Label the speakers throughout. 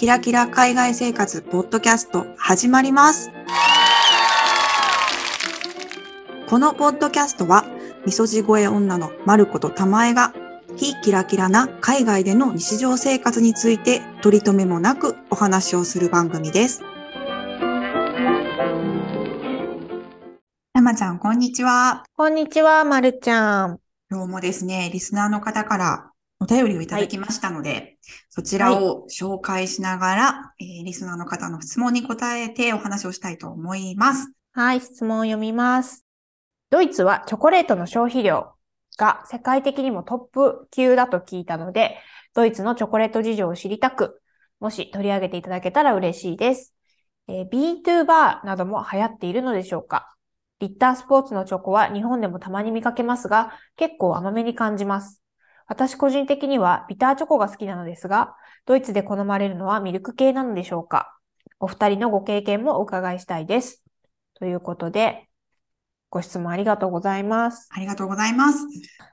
Speaker 1: キラキラ海外生活ポッドキャスト始まります。このポッドキャストは、みそじ声女のまることたまえが、非キラキラな海外での日常生活について取り留めもなくお話をする番組です。たまちゃん、こんにちは。
Speaker 2: こんにちは、まるちゃん。
Speaker 1: 今日もですね、リスナーの方からお便りをいただきましたので、そちらを紹介しながら、えーリスナーの方の質問に答えてお話をしたいと思います。
Speaker 2: はい、質問を読みます。ドイツはチョコレートの消費量が世界的にもトップ級だと聞いたので、ドイツのチョコレート事情を知りたく、もし取り上げていただけたら嬉しいです。えー B2 バーなども流行っているのでしょうか？リッタースポーツのチョコは日本でもたまに見かけますが、結構甘めに感じます。私個人的にはビターチョコが好きなのですが、ドイツで好まれるのはミルク系なのでしょうか？お二人のご経験もお伺いしたいです。ということで、ご質問ありがとうございます。
Speaker 1: ありがとうございます。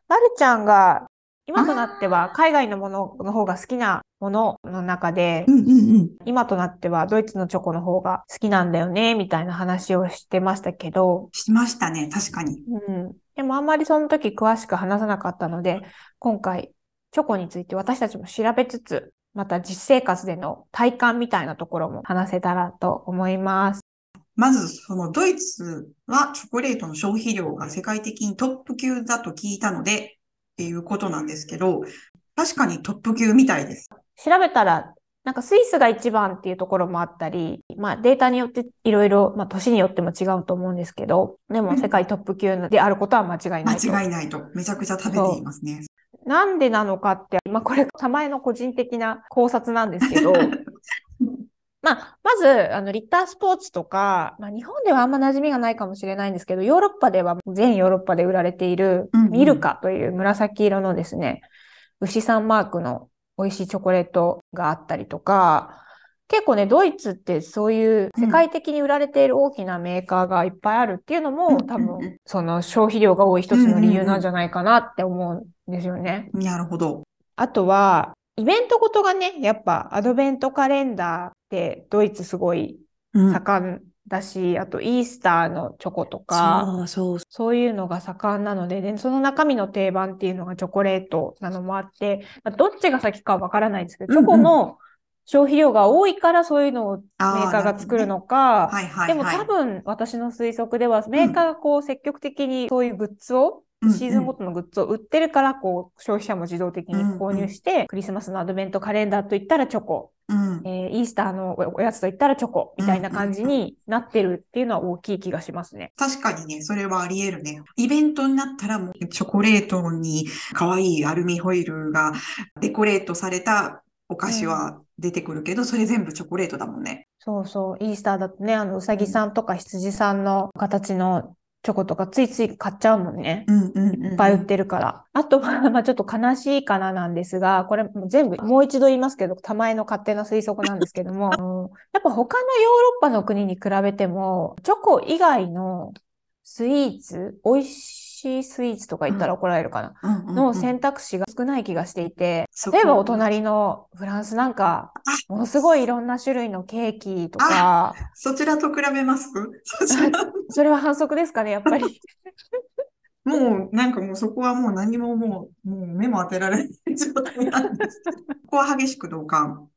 Speaker 2: まるちゃんが今となっては海外のものの方が好きなものの中で
Speaker 1: う、んうんうん。
Speaker 2: 今となってはドイツのチョコの方が好きなんだよね、みたいな話をしてましたけど、
Speaker 1: しましたね、確かに。
Speaker 2: うん。でもあんまりその時詳しく話さなかったので、今回チョコについて私たちも調べつつ、また実生活での体感みたいなところも話せたらと思います。
Speaker 1: まず、そのドイツはチョコレートの消費量が世界的にトップ級だと聞いたので、っていうことなんですけど、確かにトップ級みたいです。
Speaker 2: 調べたら、なんかスイスが一番っていうところもあったり、まあデータによっていろいろ、まあ年によっても違うと思うんですけど、でも世界トップ級であることは間違いないと。
Speaker 1: 間違いないと。めちゃくちゃ食べていますね。
Speaker 2: なんでなのかって、まあこれ、たまえの個人的な考察なんですけど、まあ、まず、あの、リッタースポーツとか、まあ日本ではあんま馴染みがないかもしれないんですけど、ヨーロッパでは、全ヨーロッパで売られている
Speaker 1: うんうん
Speaker 2: ミルカという紫色のですね、牛さんマークの美味しいチョコレートがあったりとか、結構ね、ドイツってそういう世界的に売られている大きなメーカーがいっぱいあるっていうのも、
Speaker 1: うん
Speaker 2: 多
Speaker 1: うんうん
Speaker 2: 分、その消費量が多い一つの理由なんじゃないかなって思うんですよね。
Speaker 1: なるほど。
Speaker 2: あとは、イベントごとがね、やっぱアドベントカレンダーってドイツすごい
Speaker 1: うん
Speaker 2: 盛んだし、あとイースターのチョコとか、
Speaker 1: そうそう。
Speaker 2: いうのが盛んなので、で、その中身の定番っていうのがチョコレートなのもあって、まあどっちが先かはわからないんですけど、チョコの消費量が多いからそういうのをメーカーが作るのか、
Speaker 1: はいはい
Speaker 2: でも
Speaker 1: はい。
Speaker 2: 多分私の推測では、メーカーがこう積極的にそういうグッズを、シーズンごとのグッズを売ってるから、こう、消費者も自動的に購入して、クリスマスのアドベントカレンダーといったらチョコ、
Speaker 1: うん。
Speaker 2: えーイースターのおおやつといったらチョコ、みたいな感じになってるっていうのは大きい気がしますね。
Speaker 1: 確かにね、それはあり得るね。イベントになったらもうチョコレートに可愛いアルミホイルがデコレートされたお菓子は出てくるけど、それ全部チョコレートだもんね。
Speaker 2: そうそう、イースターだとね、あの、うさぎさんとか羊さんの形のチョコとかついつい買っちゃうもんね。
Speaker 1: うんうんうん。
Speaker 2: いっぱい売ってるから。あとは、まあちょっと悲しいかななんですが、これもう全部、もう一度言いますけど、たまえの勝手な推測なんですけども、やっぱ他のヨーロッパの国に比べても、チョコ以外のスイーツ、美味しいスイーツとか言ったら怒られるかな、
Speaker 1: うんうんうん
Speaker 2: の選択肢が少ない気がしていて、例えばお隣のフランスなんか、ものすごいいろんな種類のケーキとか、
Speaker 1: そちらと比べます？そちら。
Speaker 2: それは反則ですかね、やっぱり。
Speaker 1: もう、なんかもうそこはもう何ももう、もう目も当てられない状態なんですけど。ここは激しく同感。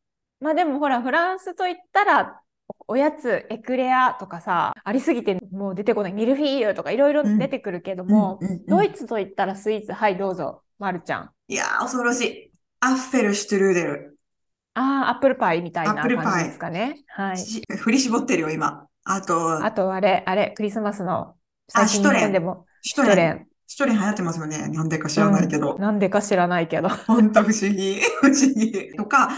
Speaker 2: まあでもほら、フランスと言ったら、おおやつ、エクレアとかさ、ありすぎてもう出てこない、ミルフィーユとかいろいろ出てくるけども、
Speaker 1: うんうんうん
Speaker 2: ドイツと言ったらスイーツ、はい、どうぞ、まるちゃん。
Speaker 1: いやー、恐ろしい。アッフェルシュトゥルーデル。
Speaker 2: ああ、アップルパイみたいな
Speaker 1: アップルパイ
Speaker 2: 感じですかね。はい。
Speaker 1: し振り絞ってるよ、今。あと、
Speaker 2: あと、あれ、あれ、クリスマスの、
Speaker 1: あ
Speaker 2: 最近日本でも、
Speaker 1: シュトレン。
Speaker 2: シュトレン。
Speaker 1: 流行ってますよね。なんでか知らないけど。
Speaker 2: なんでか知らないけど。
Speaker 1: ほんと不思議。不思議。とか、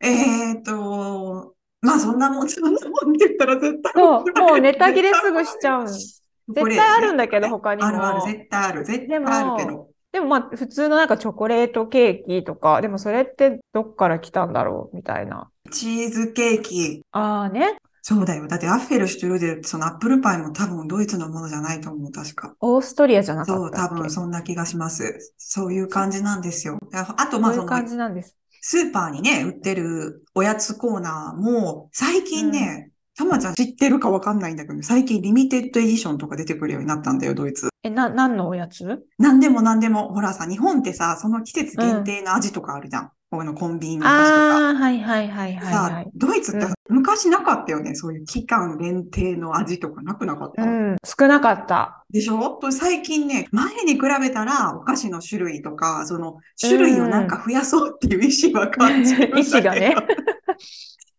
Speaker 1: えーと、まあそんなもん、そんなもんって言ったら絶対
Speaker 2: そう、もうネタ切れすぐしちゃう。絶対あるんだけど、他にも。
Speaker 1: あるある、絶対ある。絶対あるけど。
Speaker 2: でもまあ普通のなんかチョコレートケーキとか、でもそれってどっから来たんだろう？みたいな。
Speaker 1: チーズケーキ。
Speaker 2: ああね。
Speaker 1: そうだよ。だってアッフェルシュトゥルーデルってそのアップルパイも多分ドイツのものじゃないと思う、確か。
Speaker 2: オーストリアじゃなか
Speaker 1: そう、
Speaker 2: ったっけ？
Speaker 1: 多分そんな気がします。そういう感じなんですよ。ああと、まあその、
Speaker 2: そういう感じなんです。
Speaker 1: スーパーにね、売ってるおやつコーナーも、最近ね、たまちゃん知ってるかわかんないんだけど、最近リミテッドエディションとか出てくるようになったんだよ、ドイツ。
Speaker 2: え、な、何のおやつ？
Speaker 1: なんでもなんでも。ほらさ、日本ってさ、その季節限定の味とかあるじゃん。このコンビニの味とか。
Speaker 2: ああ、はいはいはいはい、
Speaker 1: さあ
Speaker 2: はい。、
Speaker 1: ドイツって
Speaker 2: うん
Speaker 1: 昔なかったよね。そういう期間限定の味とかなくなかった。
Speaker 2: うん、少なかった。
Speaker 1: でしょ？と最近ね、前に比べたらお菓子の種類とか、その種類をなんか増やそうっていう意思は感じるんだけど。
Speaker 2: 意思がね。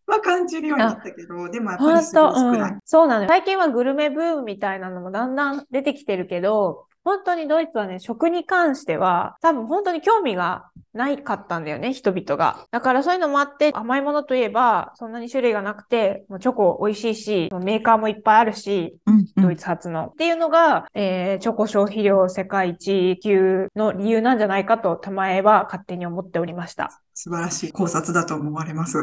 Speaker 1: は感じるようになったけど、でもやっぱ
Speaker 2: 本
Speaker 1: りすごい
Speaker 2: 当、
Speaker 1: 少ない。
Speaker 2: うん。そうなのよ。最近はグルメブームみたいなのもだんだん出てきてるけど、本当にドイツはね、食に関しては、多分本当に興味がないかったんだよね、人々が。だからそういうのもあって、甘いものといえば、そんなに種類がなくて、もうチョコ美味しいし、メーカーもいっぱいあるし、
Speaker 1: うんうん
Speaker 2: ドイツ発の。っていうのが、えーチョコ消費量世界一級の理由なんじゃないかと、たまえは勝手に思っておりました。
Speaker 1: 素晴らしい考察だと思われます。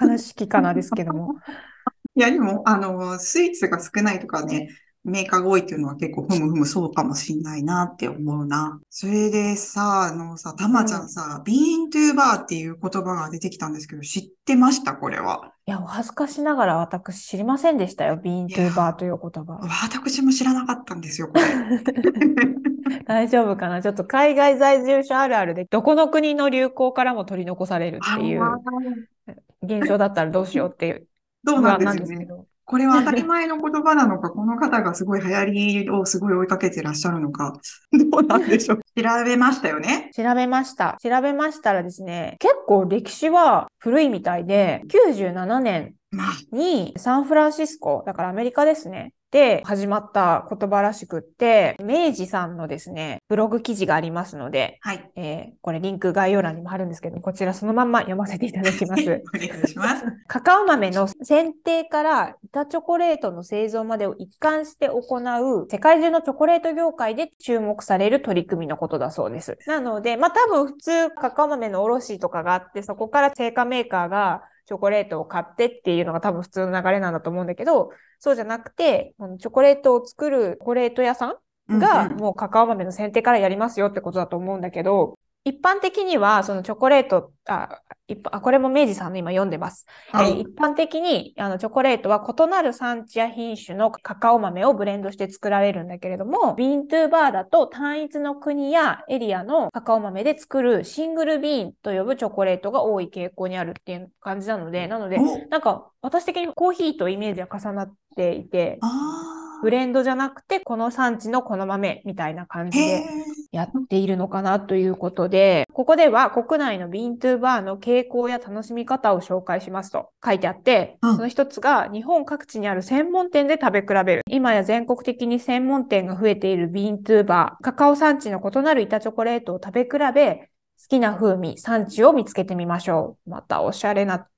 Speaker 2: 悲しきかなですけども。
Speaker 1: いや、でも、あの、スイーツが少ないとかね、メーカーが多いっていうのは結構ふむふむそうかもしんないなって思うな。それでさ、あのさ、たまちゃんさ、ビーントゥーバーっていう言葉が出てきたんですけど、知ってました？これは。
Speaker 2: いや、お恥ずかしながら私知りませんでしたよ。ビーントゥーバーという言葉。
Speaker 1: 私も知らなかったんですよ、これ。
Speaker 2: 大丈夫かな？ちょっと海外在住者あるあるで、どこの国の流行からも取り残されるっていう現象だったらどうしようっていう
Speaker 1: そう
Speaker 2: なん
Speaker 1: なんですよね。これは当たり前の言葉なのか、この方がすごい流行りをすごい追いかけてらっしゃるのか、どうなんでしょう。調べましたよね。
Speaker 2: 調べました。調べましたらですね、結構歴史は古いみたいで、97年
Speaker 1: まあ、
Speaker 2: にサンフランシスコ、だからアメリカですね。で始まった言葉らしくって、明治さんのですね、ブログ記事がありますので、
Speaker 1: はい。
Speaker 2: えーこれリンク概要欄にも貼るんですけど、こちらそのまんま読ませていただきます。
Speaker 1: お願いします。
Speaker 2: カカオ豆の選定から板チョコレートの製造までを一貫して行う世界中のチョコレート業界で注目される取り組みのことだそうです。なので、まあ多分普通カカオ豆の卸とかがあって、そこから製菓メーカーがチョコレートを買ってっていうのが多分普通の流れなんだと思うんだけど、そうじゃなくて、チョコレートを作るチョコレート屋さんがもうカカオ豆の選定からやりますよってことだと思うんだけど、一般的にはそのチョコレート、あ、一般あこれも明治さんの今読んでます。
Speaker 1: はい。
Speaker 2: えー一般的にあのチョコレートは異なる産地や品種のカカオ豆をブレンドして作られるんだけれども、ビーントゥーバーだと単一の国やエリアのカカオ豆で作るシングルビーンと呼ぶチョコレートが多い傾向にあるっていう感じなので、なので、
Speaker 1: お
Speaker 2: なんか私的にコーヒーとイメージが重なっていて、
Speaker 1: あ
Speaker 2: ブレンドじゃなくてこの産地のこの豆みたいな感
Speaker 1: ー
Speaker 2: じでやっているのかなということで、ここでは国内のビーントゥーバーの傾向や楽しみ方を紹介しますと書いてあって、
Speaker 1: うん
Speaker 2: その一つが日本各地にある専門店で食べ比べる。今や全国的に専門店が増えているビーントゥーバー、カカオ産地の異なる板チョコレートを食べ比べ、好きな風味、産地を見つけてみましょう。またおしゃれな、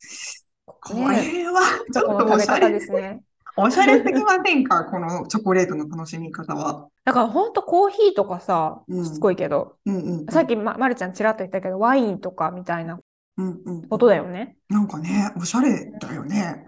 Speaker 1: これは、ちょっと
Speaker 2: の食べ方
Speaker 1: おしゃれ
Speaker 2: ですね。
Speaker 1: おしゃれすぎませんか？このチョコレートの楽しみ方は。
Speaker 2: だからほんとコーヒーとかさ、
Speaker 1: うん
Speaker 2: しつこいけど、
Speaker 1: うんうんうん。
Speaker 2: さっきま、まるちゃんちらっと言ったけど、ワインとかみたいな
Speaker 1: うんうん。
Speaker 2: ことだよね。
Speaker 1: なんかね、おしゃれだよね。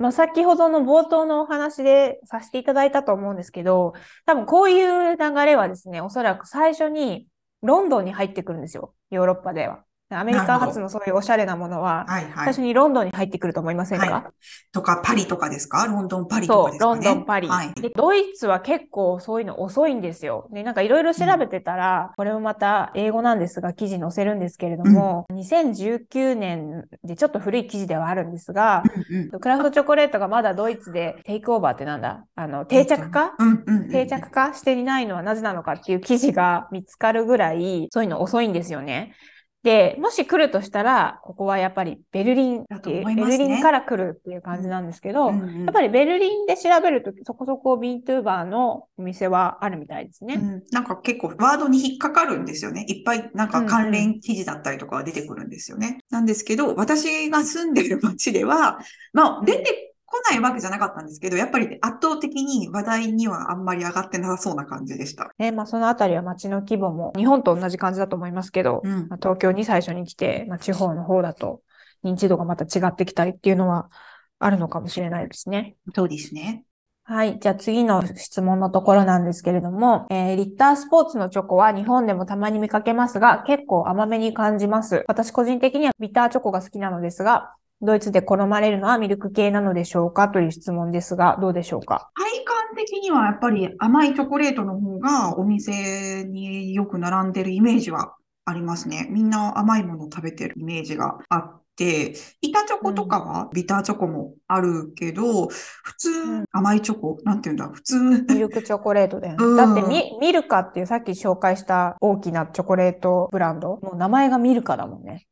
Speaker 2: まあ、先ほどの冒頭のお話でさせていただいたと思うんですけど、多分こういう流れはですね、おそらく最初にロンドンに入ってくるんですよ。ヨーロッパでは。アメリカ発のそういうおしゃれなものは、
Speaker 1: はいはい
Speaker 2: 最初。にロンドンに入ってくると思いませんか、
Speaker 1: はとか、パリとかですか？ロンドン、パリと
Speaker 2: そう、
Speaker 1: かですかね。
Speaker 2: ロンドン、パリ。
Speaker 1: はい。
Speaker 2: で、ドイツは結構そういうの遅いんですよ。で、なんかいろいろ調べてたら、これもまた英語なんですが、記事載せるんですけれども、2019年でちょっと古い記事ではあるんですが、
Speaker 1: うんうん
Speaker 2: クラフトチョコレートがまだドイツで take over ってなんだあの、定着化？
Speaker 1: うんうんうん。
Speaker 2: 定着化していないのはなぜなのかっていう記事が見つかるぐらい、そういうの遅いんですよね。で、もし来るとしたら、ここはやっぱりベルリンっていう、
Speaker 1: ね
Speaker 2: ベルリンから来るっていう感じなんですけど、
Speaker 1: うんうん
Speaker 2: やっぱりベルリンで調べるとそこそこ bean to bar のお店はあるみたいですね。
Speaker 1: うん、なんか結構ワードに引っかかるんですよね。いっぱいなんか関連記事だったりとかは出てくるんですよね。なんですけど、私が住んでる街では、まあ出てこないわけじゃなかったんですけど、やっぱり圧倒的に話題にはあんまり上がってなさそうな感じでした。
Speaker 2: ね、まあそのあたりは街の規模も日本と同じ感じだと思いますけど、
Speaker 1: うん
Speaker 2: まあ、東京に最初に来て、まあ、地方の方だと認知度がまた違ってきたりっていうのはあるのかもしれないですね。
Speaker 1: そうですね。
Speaker 2: はい。じゃあ次の質問のところなんですけれども、えーリッタースポーツのチョコは日本でもたまに見かけますが、結構甘めに感じます。私個人的にはビターチョコが好きなのですが、ドイツで好まれるのはミルク系なのでしょうか？という質問ですが、どうでしょうか？
Speaker 1: 体感的にはやっぱり甘いチョコレートの方がお店によく並んでるイメージはありますね。みんな甘いものを食べてるイメージがあって、板チョコとかはビターチョコもあるけど、普通
Speaker 2: うん
Speaker 1: 甘いチョコ、なんていうんだ、普通。
Speaker 2: ミルクチョコレートだよね。
Speaker 1: うん
Speaker 2: だってミ、ミルカっていうさっき紹介した大きなチョコレートブランド、もう名前がミルカだもんね。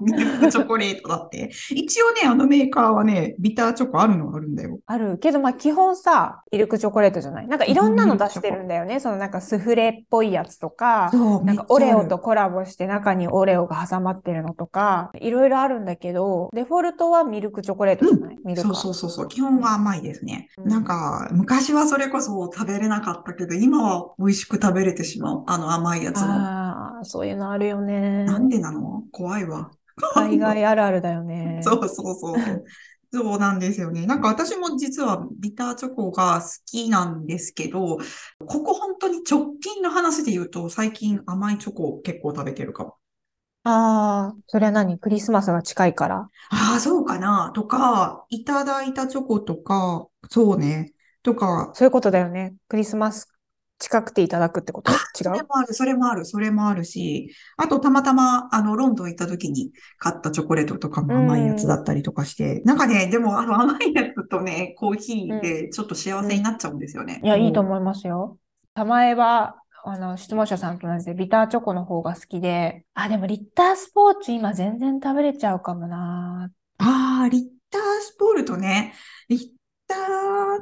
Speaker 1: ミルクチョコレートだって。一応ね、あのメーカーはね、ビターチョコあるのはあるんだよ。
Speaker 2: あるけど、まあ基本さ、ミルクチョコレートじゃない？なんかいろんなの出してるんだよね。そのなんかスフレっぽいやつとか、なんかオレオとコラボして中にオレオが挟まってるのとか、いろいろあるんだけど、デフォルトはミルクチョコレートじゃない、ミルカ。
Speaker 1: ゃあるそうそうそうそう。基本は甘いですね。
Speaker 2: うん
Speaker 1: なんか、昔はそれこそ食べれなかったけど、今は美味しく食べれてしまう。あの甘いやつも。
Speaker 2: ああ、そういうのあるよね。
Speaker 1: なんでなの？怖いわ。
Speaker 2: 海外あるあるだよね。
Speaker 1: そうそうそう。そうなんですよね。なんか私も実はビターチョコが好きなんですけど、ここ本当に直近の話で言うと、最近甘いチョコを結構食べてるかも。
Speaker 2: ああ、それは何？クリスマスが近いから？
Speaker 1: ああ、そうかなとか、いただいたチョコとか、そうね。とか、
Speaker 2: そういうことだよね。クリスマス近くていただくってこと？違う？
Speaker 1: それもある、それもある、それもあるし、あとたまたま、あの、ロンドン行った時に買ったチョコレートとかも甘いやつだったりとかして、なんかね、でもあの甘いやつとね、コーヒーでちょっと幸せになっちゃうんですよね。
Speaker 2: いや、いいと
Speaker 1: も
Speaker 2: 思いますよ。玉江は、あの、質問者さんと同じでビターチョコの方が好きで、あ、でもリッタースポーツ今全然食べれちゃうかもな。
Speaker 1: ああ、リッタースポールトね。リッター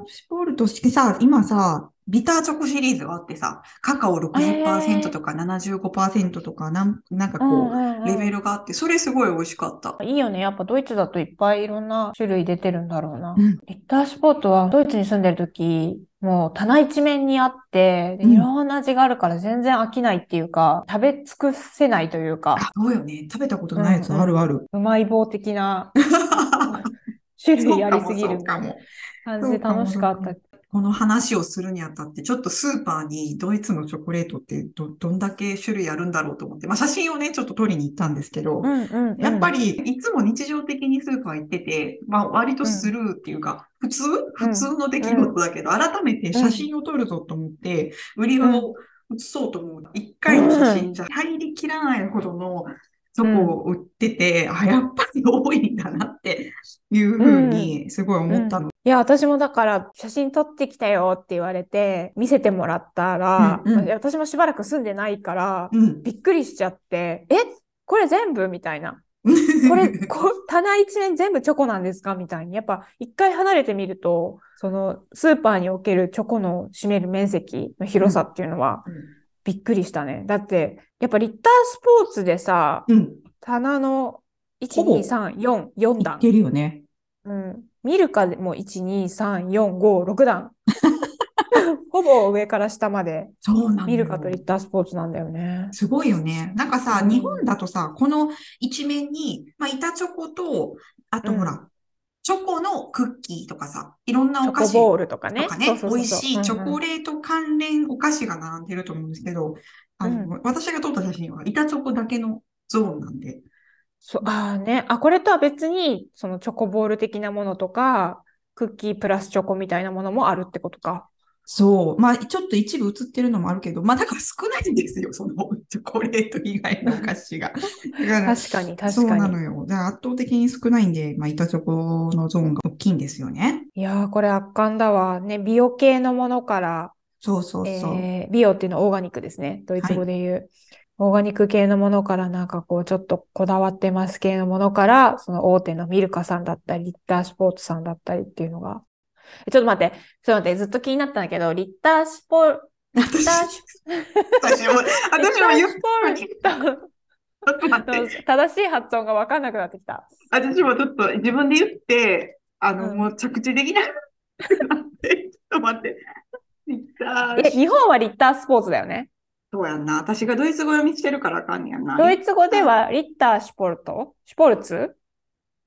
Speaker 1: スポールトしてさ、今さ、ビターチョコシリーズがあってさ、カカオ60%とか75%とか、なん、なんかこう、レベ
Speaker 2: ル。
Speaker 1: ルがあって、それすごい美味しかった。
Speaker 2: いいよね。やっぱドイツだといっぱいいろんな種類出てるんだろうな。
Speaker 1: うん
Speaker 2: リッタースポートはドイツに住んでる時、もう棚一面にあって、いろんな味があるから全然飽きないっていうか、食べ尽くせないというか、
Speaker 1: あ、そうよね。食べたことないやつあるある。
Speaker 2: うまい棒的な 種類ありすぎる。感じで楽しかった。
Speaker 1: この話をするにあたって、ちょっとスーパーにドイツのチョコレートってど、どんだけ種類あるんだろうと思って、まあ写真をね、ちょっと撮りに行ったんですけど、
Speaker 2: うんうんうん。
Speaker 1: やっぱりいつも日常的にスーパー行ってて、まあ割とスルーっていうか、普通？普通の出来事だけど、改めて写真を撮るぞと思って、売り場を映そうと思う。一回の写真じゃ入りきらないほどのチョコを売ってて、あ、やっぱり多いんだなっていうふうにすごい思ったの。
Speaker 2: いや、私もだから写真撮ってきたよって言われて見せてもらったら、
Speaker 1: うんうん。
Speaker 2: 私もしばらく住んでないから、
Speaker 1: うん。
Speaker 2: びっくりしちゃって、え、これ全部？みたいな。これ、こ棚一面全部チョコなんですか？みたいに。やっぱ一回離れてみると、そのスーパーにおけるチョコの占める面積の広さっていうのはびっくりしたね。だって、やっぱリッタースポーツでさ、
Speaker 1: うん。
Speaker 2: 棚の1、
Speaker 1: ほぼ
Speaker 2: 2、3、4、4段。
Speaker 1: いけるよね。
Speaker 2: うん。ミルカでも1、2、3、4、5、6段。ほぼ上から下まで
Speaker 1: そうなの
Speaker 2: ミルカと
Speaker 1: よ
Speaker 2: リッタースポーツなんだよね。
Speaker 1: すごいよね。なんかさ、
Speaker 2: うん
Speaker 1: 日本だとさ、この一面に、まあ、板チョコと、あと
Speaker 2: うん
Speaker 1: ほら、チョコのクッキーとかさ、いろんなお菓子
Speaker 2: ボールとかね。
Speaker 1: 美味しいチョコレート関連お菓子が並んでると思うんですけど、あの、私が撮った写真は板チョコだけのゾーンなんで。
Speaker 2: そう、ああね。あ、これとは別に、そのチョコボール的なものとか、クッキープラスチョコみたいなものもあるってことか。
Speaker 1: そう。まあ、ちょっと一部映ってるのもあるけど、まあ、だから少ないんですよ、そのチョコレート以外のお菓子が。だから
Speaker 2: 確かに、
Speaker 1: そう
Speaker 2: 確かに。
Speaker 1: なのよ。だから圧倒的に少ないんで、まあ、板チョコのゾーンが大きいんですよね。
Speaker 2: いやー、これ圧巻だわ。ね、美容系のものから、
Speaker 1: そうそうそう。
Speaker 2: えー美容っていうのはオーガニックですね。ドイツ語で言う。オーガニック系のものからなんかこうちょっとこだわってます系のものから、その大手のミルカさんだったり、リッタースポーツさんだったりっていうのが。えちょっと待って、ちょっと待って、ずっと気になったんだけど、リッタースポ、リッタース、
Speaker 1: 私も、私も言っ
Speaker 2: リッタースポー
Speaker 1: ちょっと待って。
Speaker 2: 正しい発音がわかんなくなってきた。
Speaker 1: 私もちょっと自分で言って、あの、
Speaker 2: うん
Speaker 1: もう着地できなくなって、ちょっと待って。リッタ
Speaker 2: え、
Speaker 1: ー
Speaker 2: 日本はリッタースポーツだよね。
Speaker 1: そうやんな。私がドイツ語読みしてるからあかんねやんな。
Speaker 2: ドイツ語ではリッターシュポルトシュポルツ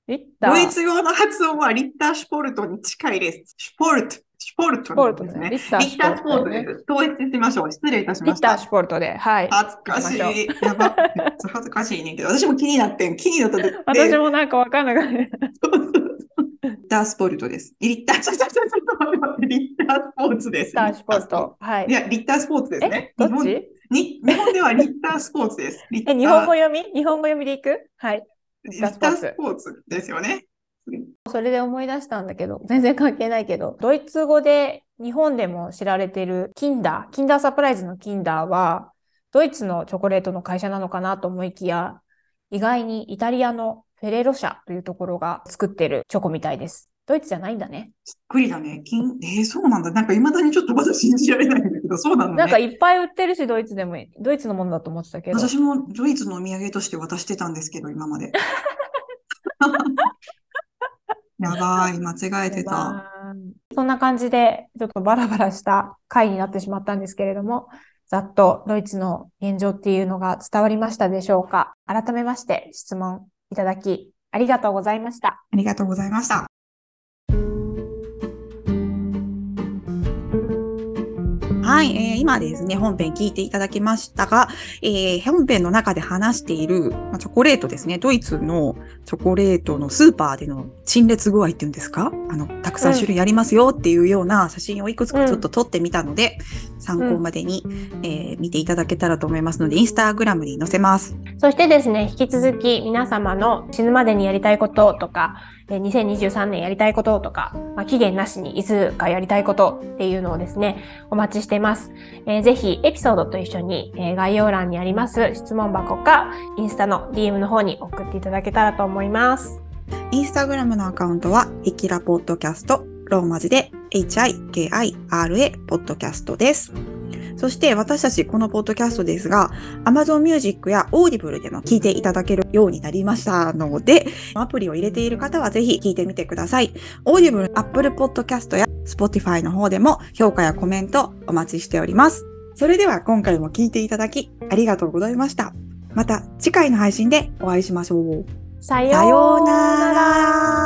Speaker 2: リッター。
Speaker 1: ドイツ語の発音はリッターシュポルトに近いです。シュポルト。シュポルトですね。
Speaker 2: リッター
Speaker 1: リッタースポーツです。統一しましょう。失礼いたし
Speaker 2: リッター
Speaker 1: ました。
Speaker 2: シュポルトで、はい。
Speaker 1: 恥ずかしい。やば。恥ずかしいねんけど、私も気になってん。気になったで。
Speaker 2: 私もなんかわかんなかった。
Speaker 1: リッタースポルトです。リッター、ちょちょちょちょリッタースポーツです。
Speaker 2: リッターシュポルト。はい
Speaker 1: い。や、リッタースポーツですね
Speaker 2: え。どっち
Speaker 1: に日本ではリッタースポーツです。
Speaker 2: え、
Speaker 1: ー
Speaker 2: 日本語読み日本語読みでいくはい。
Speaker 1: リッタースポーツですよね。
Speaker 2: それで思い出したんだけど、全然関係ないけど、ドイツ語で日本でも知られてるキンダー、キンダーサプライズのキンダーは、ドイツのチョコレートの会社なのかなと思いきや、意外にイタリアのフェレロ社というところが作ってるチョコみたいです。ドイツじゃないんだね。
Speaker 1: びっくりだね。金えー、そうなんだ。なんか未だにちょっとまだ信じられないんだけど、そうなのね。
Speaker 2: なんかいっぱい売ってるし、ドイツでも、ドイツのものだと思ってたけど。
Speaker 1: 私もドイツのお土産として渡してたんですけど、今まで。やばい、間違えてた。
Speaker 2: まあそんな感じで、ちょっとバラバラした回になってしまったんですけれども、ざっとドイツの現状っていうのが伝わりましたでしょうか？改めまして質問いただきありがとうございました。
Speaker 1: ありがとうございました。はい、えー今ですね、本編聞いていただきましたが、えー本編の中で話している、まあチョコレートですね、ドイツのチョコレートのスーパーでの陳列具合っていうんですか？あの、たくさん種類ありますよっていうような写真をいくつかちょっと撮ってみたので、参考までに、えー見ていただけたらと思いますので、インスタグラムに載せます。
Speaker 2: そしてですね、引き続き皆様の死ぬまでにやりたいこととか、2023年やりたいこととか、まあ、期限なしにいつかやりたいことっていうのをですね、お待ちしてます。えーぜひエピソードと一緒に、えー概要欄にあります質問箱か、インスタの DM の方に送っていただけたらと思います。
Speaker 1: インスタグラムのアカウントは、ヒキラポッドキャスト、ローマ字で HIKIRA ポッドキャストです。そして私たちこのポッドキャストですが、Amazon Music や Audible でも聞いていただけるようになりましたので、アプリを入れている方はぜひ聞いてみてください。Audible、Apple Podcast や Spotify の方でも評価やコメントお待ちしております。それでは今回も聞いていただきありがとうございました。また次回の配信でお会いしましょう。
Speaker 2: さよ
Speaker 1: さようなら。